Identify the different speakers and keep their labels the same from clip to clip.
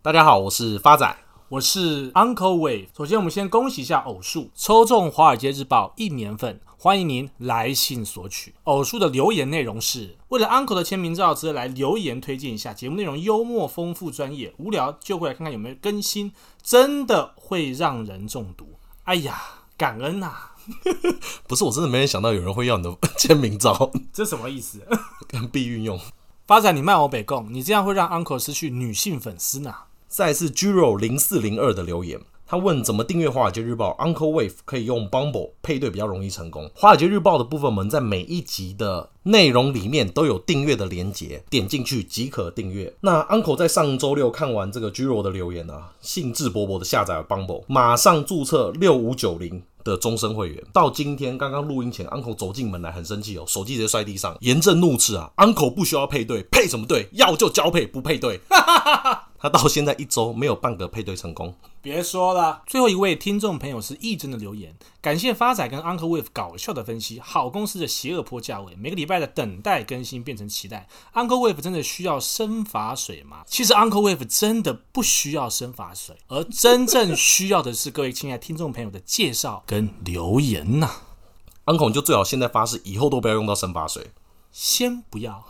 Speaker 1: 大家好，我是发仔，
Speaker 2: 我是 Uncle Wave。首先，我们先恭喜一下偶数抽中《华尔街日报》一年份，欢迎您来信索取。偶数的留言内容是：为了 Uncle 的签名照，直接来留言推荐一下节目内容，幽默丰富专业，无聊就会来看看有没有更新，真的会让人中毒。哎呀，感恩呐、啊！
Speaker 1: 不是，我真的没人想到有人会要你的签名照，
Speaker 2: 这什么意思？
Speaker 1: 跟避孕用。
Speaker 2: 发展你卖我北贡，你这样会让 Uncle 失去女性粉丝呢。
Speaker 1: 再次 Giro 零四零二的留言，他问怎么订阅华尔街日报？Uncle Wave 可以用 Bumble 配对比较容易成功。华尔街日报的部分，我们在每一集的内容里面都有订阅的连接，点进去即可订阅。那 Uncle 在上周六看完这个 Giro 的留言啊，兴致勃勃的下载了 Bumble，马上注册六五九零。的终身会员，到今天刚刚录音前，uncle 走进门来很生气哦，手机直接摔地上，严正怒斥啊，uncle 不需要配对，配什么对？要就交配，不配对。他到现在一周没有半个配对成功。
Speaker 2: 别说了，最后一位听众朋友是义真的留言，感谢发仔跟 Uncle Wave 搞笑的分析，好公司的邪恶坡价位，每个礼拜的等待更新变成期待。Uncle Wave 真的需要生发水吗？其实 Uncle Wave 真的不需要生发水，而真正需要的是各位亲爱的听众朋友的介绍跟留言呐、啊。
Speaker 1: Uncle 就最好现在发誓，以后都不要用到生发水，
Speaker 2: 先不要。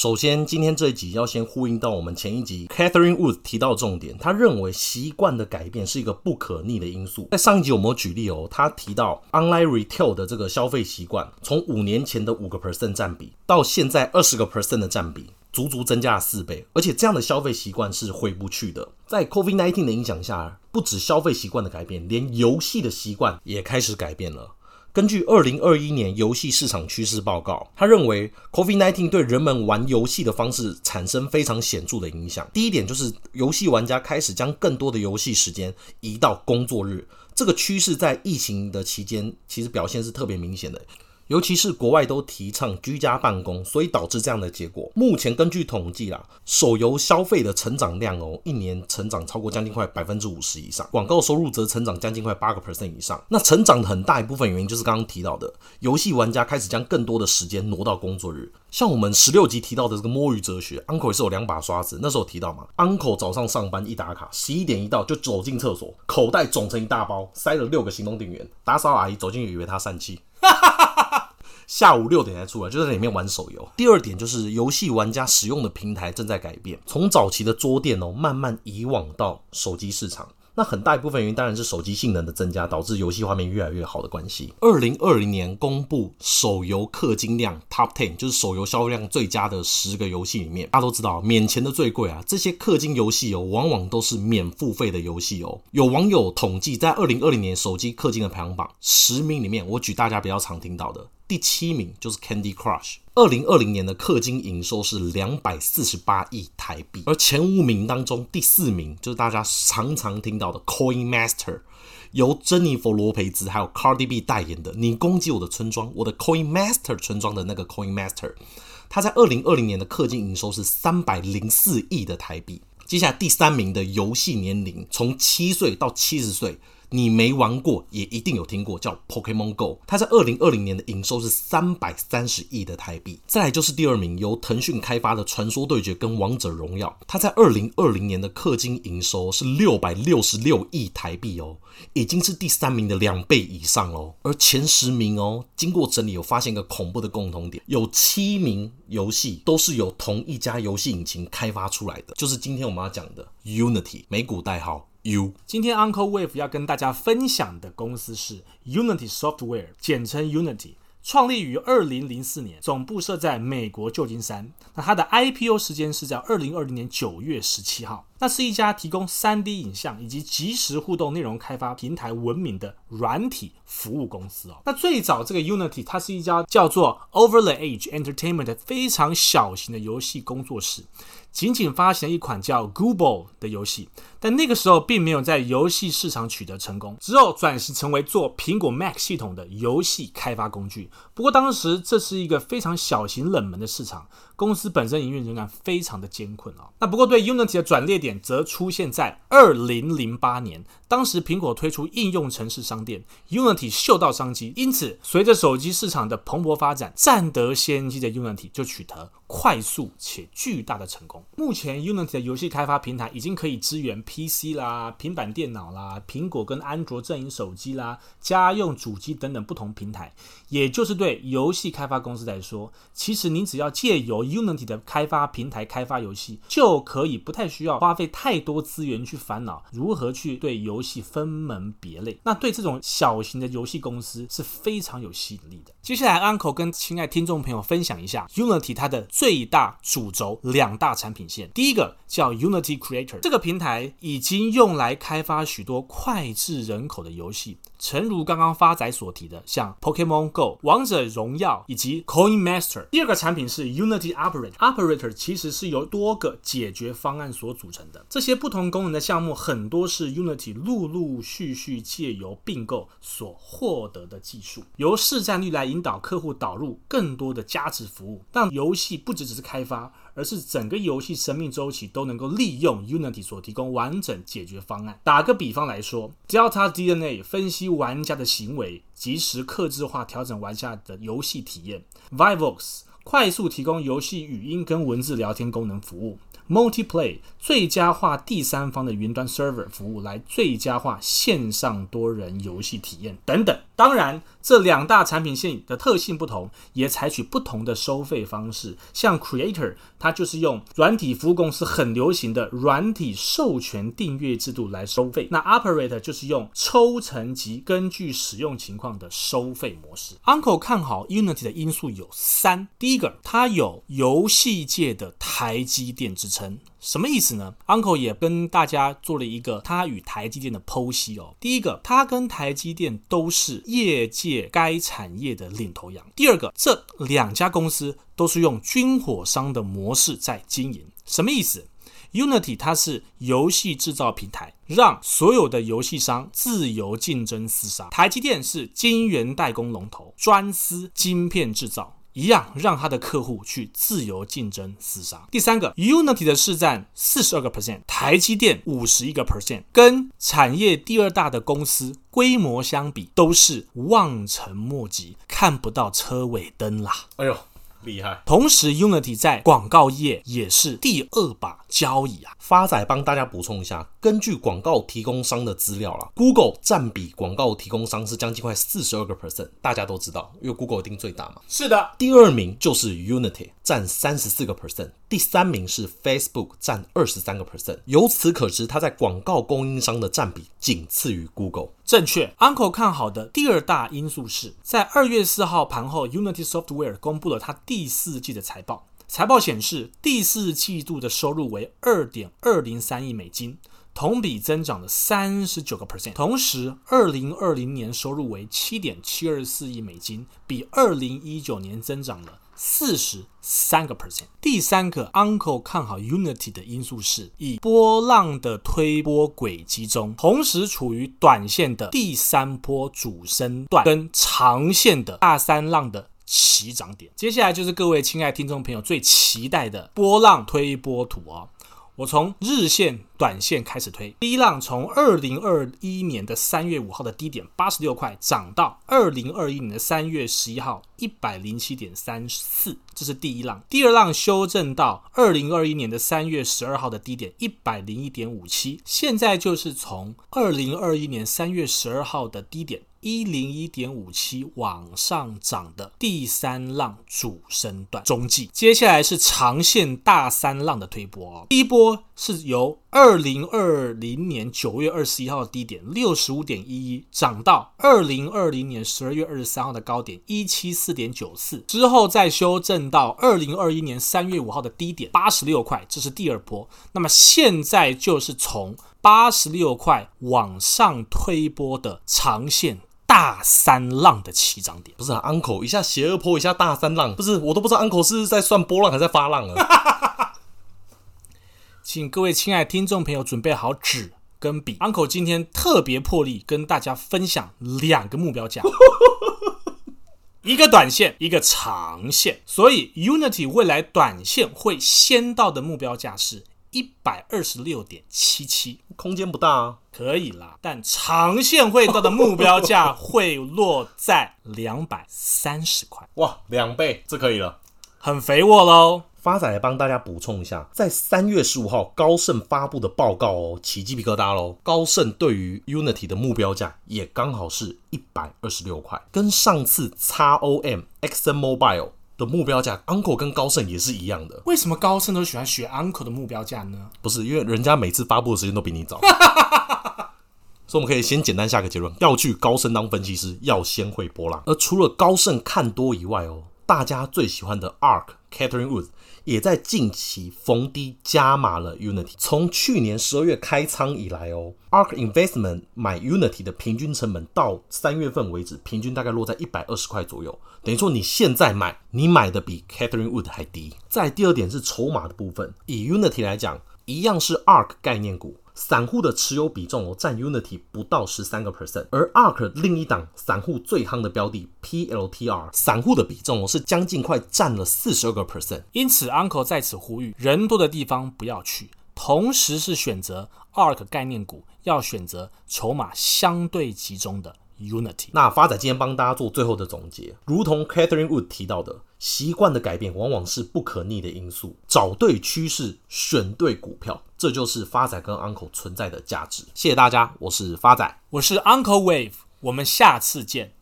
Speaker 1: 首先，今天这一集要先呼应到我们前一集 Catherine Wood 提到重点，他认为习惯的改变是一个不可逆的因素。在上一集我们有举例哦，他提到 online retail 的这个消费习惯，从五年前的五个 percent 占比，到现在二十个 percent 的占比，足足增加了四倍。而且这样的消费习惯是回不去的。在 COVID-19 的影响下，不止消费习惯的改变，连游戏的习惯也开始改变了。根据二零二一年游戏市场趋势报告，他认为 COVID-19 对人们玩游戏的方式产生非常显著的影响。第一点就是游戏玩家开始将更多的游戏时间移到工作日，这个趋势在疫情的期间其实表现是特别明显的。尤其是国外都提倡居家办公，所以导致这样的结果。目前根据统计啦，手游消费的成长量哦，一年成长超过将近快百分之五十以上，广告收入则成长将近快八个 percent 以上。那成长的很大一部分原因就是刚刚提到的，游戏玩家开始将更多的时间挪到工作日。像我们十六集提到的这个摸鱼哲学，Uncle 也是有两把刷子。那时候提到嘛，Uncle 早上上班一打卡，十一点一到就走进厕所，口袋肿成一大包，塞了六个行动电源。打扫阿姨走进去以为他疝气。哈哈哈下午六点才出来，就在里面玩手游。第二点就是游戏玩家使用的平台正在改变，从早期的桌电哦，慢慢移往到手机市场。那很大一部分原因当然是手机性能的增加，导致游戏画面越来越好的关系。二零二零年公布手游氪金量 Top Ten，就是手游销量最佳的十个游戏里面，大家都知道免钱的最贵啊。这些氪金游戏哦，往往都是免付费的游戏哦。有网友统计，在二零二零年手机氪金的排行榜十名里面，我举大家比较常听到的。第七名就是 Candy Crush，二零二零年的氪金营收是两百四十八亿台币，而前五名当中第四名就是大家常常听到的 Coin Master，由珍妮佛罗培兹还有 Cardi B 代言的“你攻击我的村庄，我的 Coin Master 村庄”的那个 Coin Master，它在二零二零年的氪金营收是三百零四亿的台币。接下来第三名的游戏年龄从七岁到七十岁。你没玩过也一定有听过，叫 Pokemon Go。它在二零二零年的营收是三百三十亿的台币。再来就是第二名，由腾讯开发的《传说对决》跟《王者荣耀》，它在二零二零年的氪金营收是六百六十六亿台币哦，已经是第三名的两倍以上哦。而前十名哦，经过整理有发现一个恐怖的共同点，有七名游戏都是由同一家游戏引擎开发出来的，就是今天我们要讲的 Unity，美股代号。U，
Speaker 2: 今天 Uncle Wave 要跟大家分享的公司是 Unity Software，简称 Unity，创立于二零零四年，总部设在美国旧金山。那它的 IPO 时间是在二零二零年九月十七号。那是一家提供 3D 影像以及即时互动内容开发平台闻名的软体服务公司哦。那最早这个 Unity 它是一家叫做 Over the Edge Entertainment 非常小型的游戏工作室。仅仅发行了一款叫《Goo Ball》的游戏，但那个时候并没有在游戏市场取得成功，之后转型成为做苹果 Mac 系统的游戏开发工具。不过当时这是一个非常小型冷门的市场，公司本身营运仍然非常的艰困啊。那不过对 Unity 的转捩点。则出现在二零零八年。当时苹果推出应用程式商店，Unity 嗅到商机，因此随着手机市场的蓬勃发展，占得先机的 Unity 就取得快速且巨大的成功。目前 Unity 的游戏开发平台已经可以支援 PC 啦、平板电脑啦、苹果跟安卓阵营手机啦、家用主机等等不同平台。也就是对游戏开发公司来说，其实你只要借由 Unity 的开发平台开发游戏，就可以不太需要花费太多资源去烦恼如何去对游戏分门别类，那对这种小型的游戏公司是非常有吸引力的。接下来，Uncle 跟亲爱听众朋友分享一下 Unity 它的最大主轴两大产品线。第一个叫 Unity Creator，这个平台已经用来开发许多脍炙人口的游戏。诚如刚刚发仔所提的，像 Pokemon Go、王者荣耀以及 Coin Master。第二个产品是 Unity Operator。Operator 其实是由多个解决方案所组成的。这些不同功能的项目，很多是 Unity 陆陆续续借由并购所获得的技术，由市占率来引导客户导入更多的价值服务，让游戏不只只是开发。而是整个游戏生命周期都能够利用 Unity 所提供完整解决方案。打个比方来说，Delta DNA 分析玩家的行为，及时克制化调整玩家的游戏体验；Vivox 快速提供游戏语音跟文字聊天功能服务。Multiplay 最佳化第三方的云端 server 服务，来最佳化线上多人游戏体验等等。当然，这两大产品线的特性不同，也采取不同的收费方式。像 Creator，它就是用软体服务公司很流行的软体授权订阅制度来收费。那 Operator 就是用抽成及根据使用情况的收费模式。Uncle 看好 Unity 的因素有三：第一个，它有游戏界的台积电支撑。什么意思呢？Uncle 也跟大家做了一个他与台积电的剖析哦。第一个，他跟台积电都是业界该产业的领头羊。第二个，这两家公司都是用军火商的模式在经营。什么意思？Unity 它是游戏制造平台，让所有的游戏商自由竞争厮杀。台积电是晶圆代工龙头，专司晶片制造。一样让他的客户去自由竞争厮杀。第三个，Unity 的市占四十二个 percent，台积电五十一个 percent，跟产业第二大的公司规模相比，都是望尘莫及，看不到车尾灯啦。哎呦！厉害！同时，Unity 在广告业也是第二把交易啊。
Speaker 1: 发仔帮大家补充一下，根据广告提供商的资料啦，Google 占比广告提供商是将近快四十二个 percent，大家都知道，因为 Google 一定最大嘛。
Speaker 2: 是的，
Speaker 1: 第二名就是 Unity，占三十四个 percent，第三名是 Facebook，占二十三个 percent。由此可知，它在广告供应商的占比仅次于 Google。
Speaker 2: 正确，Uncle 看好的第二大因素是在二月四号盘后，Unity Software 公布了它第四季的财报。财报显示，第四季度的收入为二点二零三亿美金，同比增长了三十九个 percent。同时，二零二零年收入为七点七二四亿美金，比二零一九年增长了。四十三个 percent。第三个 Uncle 看好 Unity 的因素是，以波浪的推波轨迹中，同时处于短线的第三波主升段跟长线的大三浪的起涨点。接下来就是各位亲爱听众朋友最期待的波浪推波图哦。我从日线、短线开始推，第一浪从二零二一年的三月五号的低点八十六块涨到二零二一年的三月十一号一百零七点三四，这是第一浪。第二浪修正到二零二一年的三月十二号的低点一百零一点五七，现在就是从二零二一年三月十二号的低点。一零一点五七往上涨的第三浪主升段中继，接下来是长线大三浪的推波哦。第一波是由二零二零年九月二十一号的低点六十五点一一涨到二零二零年十二月二十三号的高点一七四点九四，之后再修正到二零二一年三月五号的低点八十六块，这是第二波。那么现在就是从八十六块往上推波的长线。大三浪的起涨点，
Speaker 1: 不是啊，Uncle 一下斜二坡，一下大三浪，不是，我都不知道 Uncle 是在算波浪还是在发浪啊。
Speaker 2: 请各位亲爱的听众朋友准备好纸跟笔，Uncle 今天特别破例跟大家分享两个目标价，一个短线，一个长线。所以 Unity 未来短线会先到的目标价是一百二十六点七七，
Speaker 1: 空间不大啊，
Speaker 2: 可以啦。但长线会到的目标价会落在两百三十块，
Speaker 1: 哇，两倍，这可以了，
Speaker 2: 很肥沃喽。
Speaker 1: 发仔来帮大家补充一下，在三月十五号高盛发布的报告哦，起鸡皮疙瘩喽。高盛对于 Unity 的目标价也刚好是一百二十六块，跟上次 XOM Exxon Mobil 的目标价，Uncle 跟高盛也是一样的。
Speaker 2: 为什么高盛都喜欢学 Uncle 的目标价呢？
Speaker 1: 不是，因为人家每次发布的时间都比你早，所以我们可以先简单下个结论：要去高盛当分析师，要先会波浪。而除了高盛看多以外哦，大家最喜欢的 ARK Catherine Woods。也在近期逢低加码了 Unity。从去年十二月开仓以来哦，ARK Investment 买 Unity 的平均成本到三月份为止，平均大概落在一百二十块左右。等于说你现在买，你买的比 Catherine Wood 还低。再第二点是筹码的部分，以 Unity 来讲，一样是 ARK 概念股。散户的持有比重哦，占 Unity 不到十三个 percent，而 ARK 另一档散户最夯的标的 PLTR，散户的比重哦是将近快占了四十二个 percent。
Speaker 2: 因此，Uncle 在此呼吁，人多的地方不要去，同时是选择 ARK 概念股，要选择筹码相对集中的。Unity，
Speaker 1: 那发仔今天帮大家做最后的总结，如同 Catherine Wood 提到的，习惯的改变往往是不可逆的因素，找对趋势，选对股票，这就是发仔跟 Uncle 存在的价值。谢谢大家，我是发仔，
Speaker 2: 我是 Uncle Wave，我们下次见。